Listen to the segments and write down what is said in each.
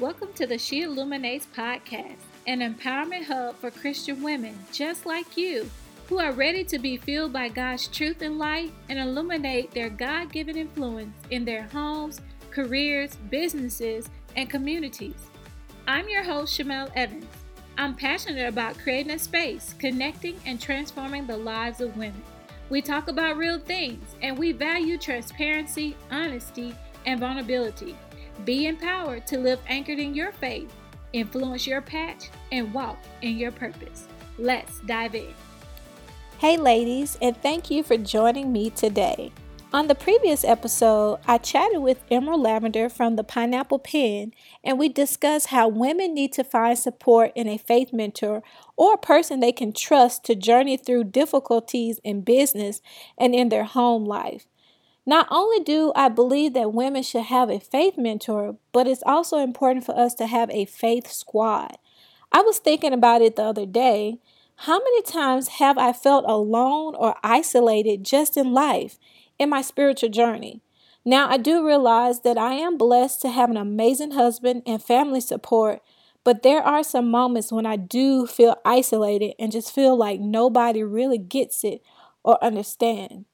Welcome to the She Illuminates podcast, an empowerment hub for Christian women just like you who are ready to be filled by God's truth and light and illuminate their God given influence in their homes, careers, businesses, and communities. I'm your host, Chamel Evans. I'm passionate about creating a space, connecting, and transforming the lives of women. We talk about real things, and we value transparency, honesty, and vulnerability. Be empowered to live anchored in your faith, influence your patch, and walk in your purpose. Let's dive in. Hey, ladies, and thank you for joining me today. On the previous episode, I chatted with Emerald Lavender from the Pineapple Pen, and we discussed how women need to find support in a faith mentor or a person they can trust to journey through difficulties in business and in their home life. Not only do I believe that women should have a faith mentor, but it's also important for us to have a faith squad. I was thinking about it the other day. How many times have I felt alone or isolated just in life, in my spiritual journey? Now, I do realize that I am blessed to have an amazing husband and family support, but there are some moments when I do feel isolated and just feel like nobody really gets it or understands.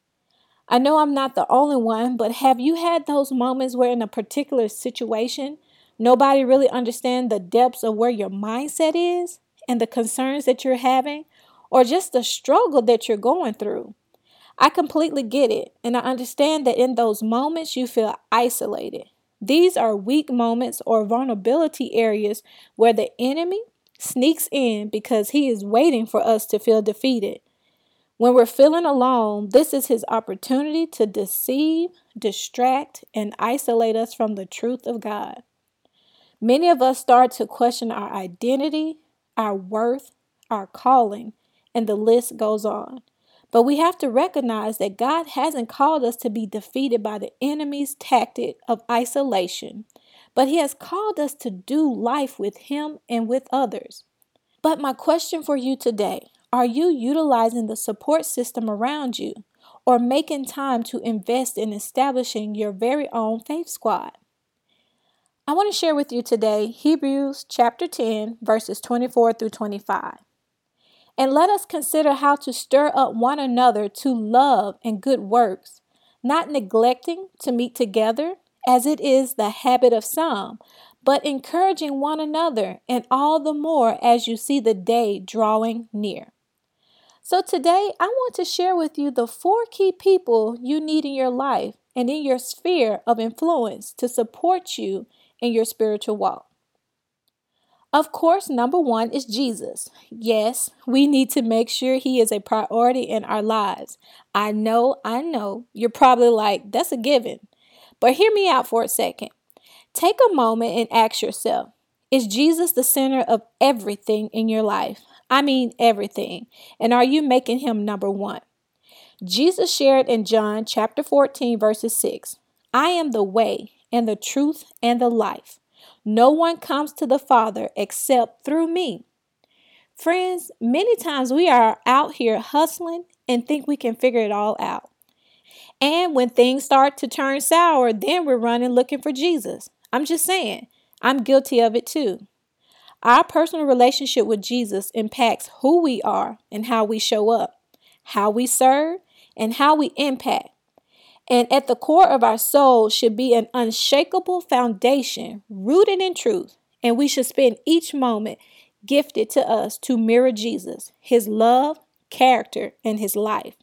I know I'm not the only one, but have you had those moments where in a particular situation, nobody really understands the depths of where your mindset is and the concerns that you're having or just the struggle that you're going through? I completely get it, and I understand that in those moments you feel isolated. These are weak moments or vulnerability areas where the enemy sneaks in because he is waiting for us to feel defeated. When we're feeling alone, this is his opportunity to deceive, distract, and isolate us from the truth of God. Many of us start to question our identity, our worth, our calling, and the list goes on. But we have to recognize that God hasn't called us to be defeated by the enemy's tactic of isolation, but He has called us to do life with Him and with others. But my question for you today are you utilizing the support system around you or making time to invest in establishing your very own faith squad? I want to share with you today Hebrews chapter 10, verses 24 through 25. And let us consider how to stir up one another to love and good works, not neglecting to meet together, as it is the habit of some, but encouraging one another, and all the more as you see the day drawing near. So, today I want to share with you the four key people you need in your life and in your sphere of influence to support you in your spiritual walk. Of course, number one is Jesus. Yes, we need to make sure He is a priority in our lives. I know, I know, you're probably like, that's a given. But hear me out for a second. Take a moment and ask yourself Is Jesus the center of everything in your life? I mean everything. And are you making him number one? Jesus shared in John chapter 14, verses 6 I am the way and the truth and the life. No one comes to the Father except through me. Friends, many times we are out here hustling and think we can figure it all out. And when things start to turn sour, then we're running looking for Jesus. I'm just saying, I'm guilty of it too. Our personal relationship with Jesus impacts who we are and how we show up, how we serve, and how we impact. And at the core of our soul should be an unshakable foundation rooted in truth. And we should spend each moment gifted to us to mirror Jesus, his love, character, and his life.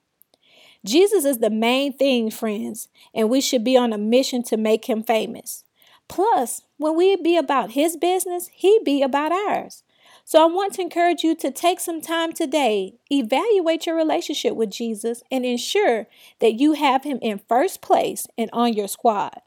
Jesus is the main thing, friends, and we should be on a mission to make him famous. Plus, when we be about his business, he be about ours. So I want to encourage you to take some time today, evaluate your relationship with Jesus, and ensure that you have him in first place and on your squad.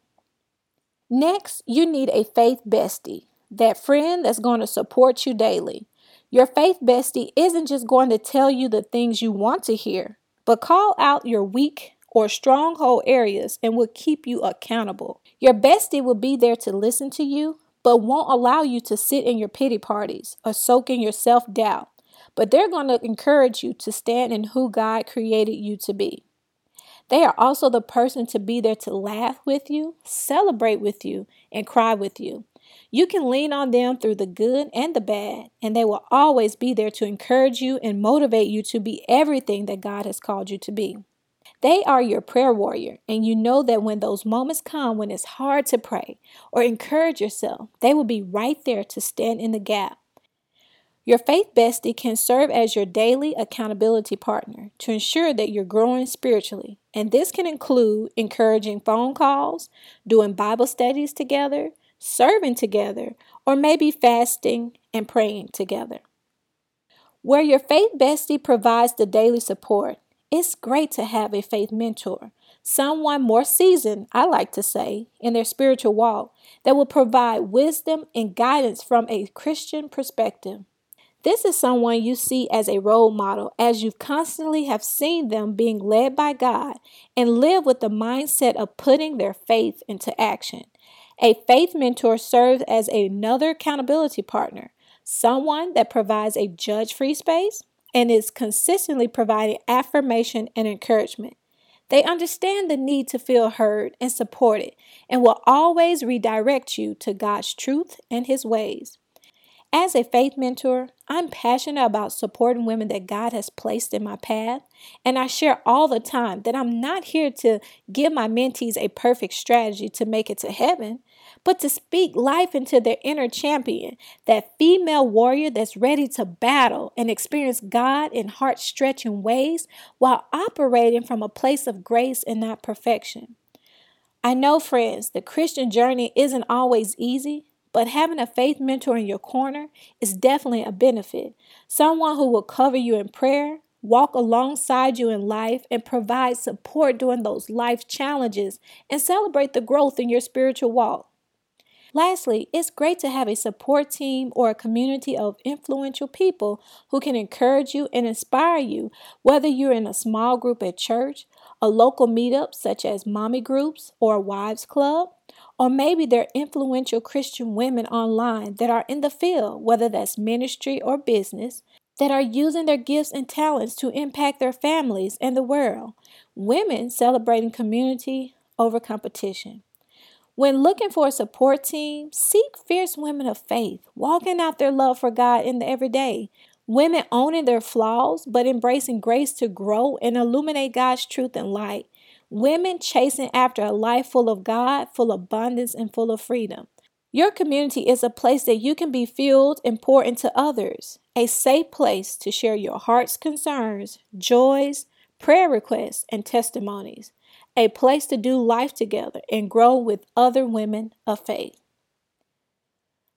Next, you need a faith bestie, that friend that's going to support you daily. Your faith bestie isn't just going to tell you the things you want to hear, but call out your weak or stronghold areas and will keep you accountable. Your bestie will be there to listen to you, but won't allow you to sit in your pity parties or soak in your self doubt. But they're going to encourage you to stand in who God created you to be. They are also the person to be there to laugh with you, celebrate with you, and cry with you. You can lean on them through the good and the bad, and they will always be there to encourage you and motivate you to be everything that God has called you to be. They are your prayer warrior, and you know that when those moments come when it's hard to pray or encourage yourself, they will be right there to stand in the gap. Your faith bestie can serve as your daily accountability partner to ensure that you're growing spiritually, and this can include encouraging phone calls, doing Bible studies together, serving together, or maybe fasting and praying together. Where your faith bestie provides the daily support, it's great to have a faith mentor, someone more seasoned, I like to say, in their spiritual walk that will provide wisdom and guidance from a Christian perspective. This is someone you see as a role model as you constantly have seen them being led by God and live with the mindset of putting their faith into action. A faith mentor serves as another accountability partner, someone that provides a judge free space, and is consistently providing affirmation and encouragement. They understand the need to feel heard and supported and will always redirect you to God's truth and His ways. As a faith mentor, I'm passionate about supporting women that God has placed in my path, and I share all the time that I'm not here to give my mentees a perfect strategy to make it to heaven, but to speak life into their inner champion, that female warrior that's ready to battle and experience God in heart stretching ways while operating from a place of grace and not perfection. I know, friends, the Christian journey isn't always easy, but having a faith mentor in your corner is definitely a benefit. Someone who will cover you in prayer, walk alongside you in life, and provide support during those life challenges and celebrate the growth in your spiritual walk. Lastly, it's great to have a support team or a community of influential people who can encourage you and inspire you, whether you're in a small group at church, a local meetup such as mommy groups or a wives club, or maybe they're influential Christian women online that are in the field, whether that's ministry or business, that are using their gifts and talents to impact their families and the world. Women celebrating community over competition. When looking for a support team, seek fierce women of faith, walking out their love for God in the everyday. Women owning their flaws, but embracing grace to grow and illuminate God's truth and light. Women chasing after a life full of God, full of abundance, and full of freedom. Your community is a place that you can be fueled and pour into others, a safe place to share your heart's concerns, joys, prayer requests, and testimonies, a place to do life together and grow with other women of faith.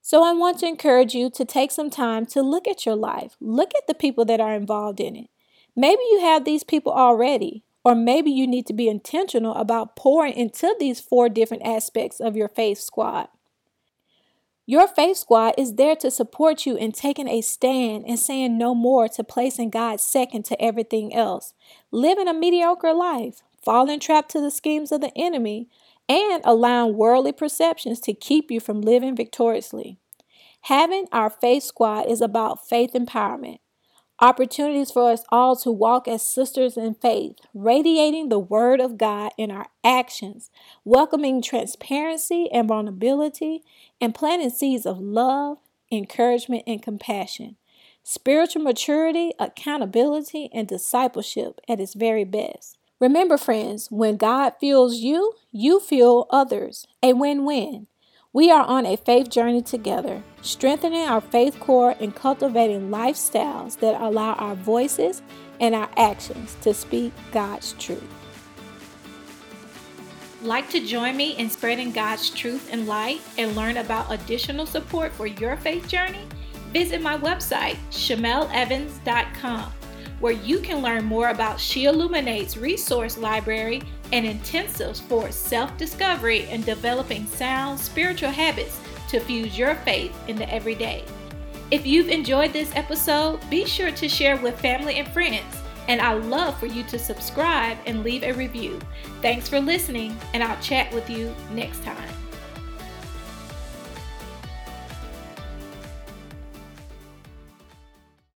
So, I want to encourage you to take some time to look at your life, look at the people that are involved in it. Maybe you have these people already, or maybe you need to be intentional about pouring into these four different aspects of your faith squad. Your faith squad is there to support you in taking a stand and saying no more to placing God second to everything else, living a mediocre life, falling trapped to the schemes of the enemy, and allowing worldly perceptions to keep you from living victoriously. Having our faith squad is about faith empowerment opportunities for us all to walk as sisters in faith, radiating the Word of God in our actions, welcoming transparency and vulnerability, and planting seeds of love, encouragement, and compassion. Spiritual maturity, accountability, and discipleship at its very best. Remember, friends, when God fuels you, you fuel others. A win win. We are on a faith journey together, strengthening our faith core and cultivating lifestyles that allow our voices and our actions to speak God's truth. Like to join me in spreading God's truth and light and learn about additional support for your faith journey? Visit my website, chamelevans.com, where you can learn more about She Illuminates resource library and intensives for self discovery and developing sound spiritual habits to fuse your faith in the everyday. If you've enjoyed this episode, be sure to share with family and friends. And I love for you to subscribe and leave a review. Thanks for listening, and I'll chat with you next time.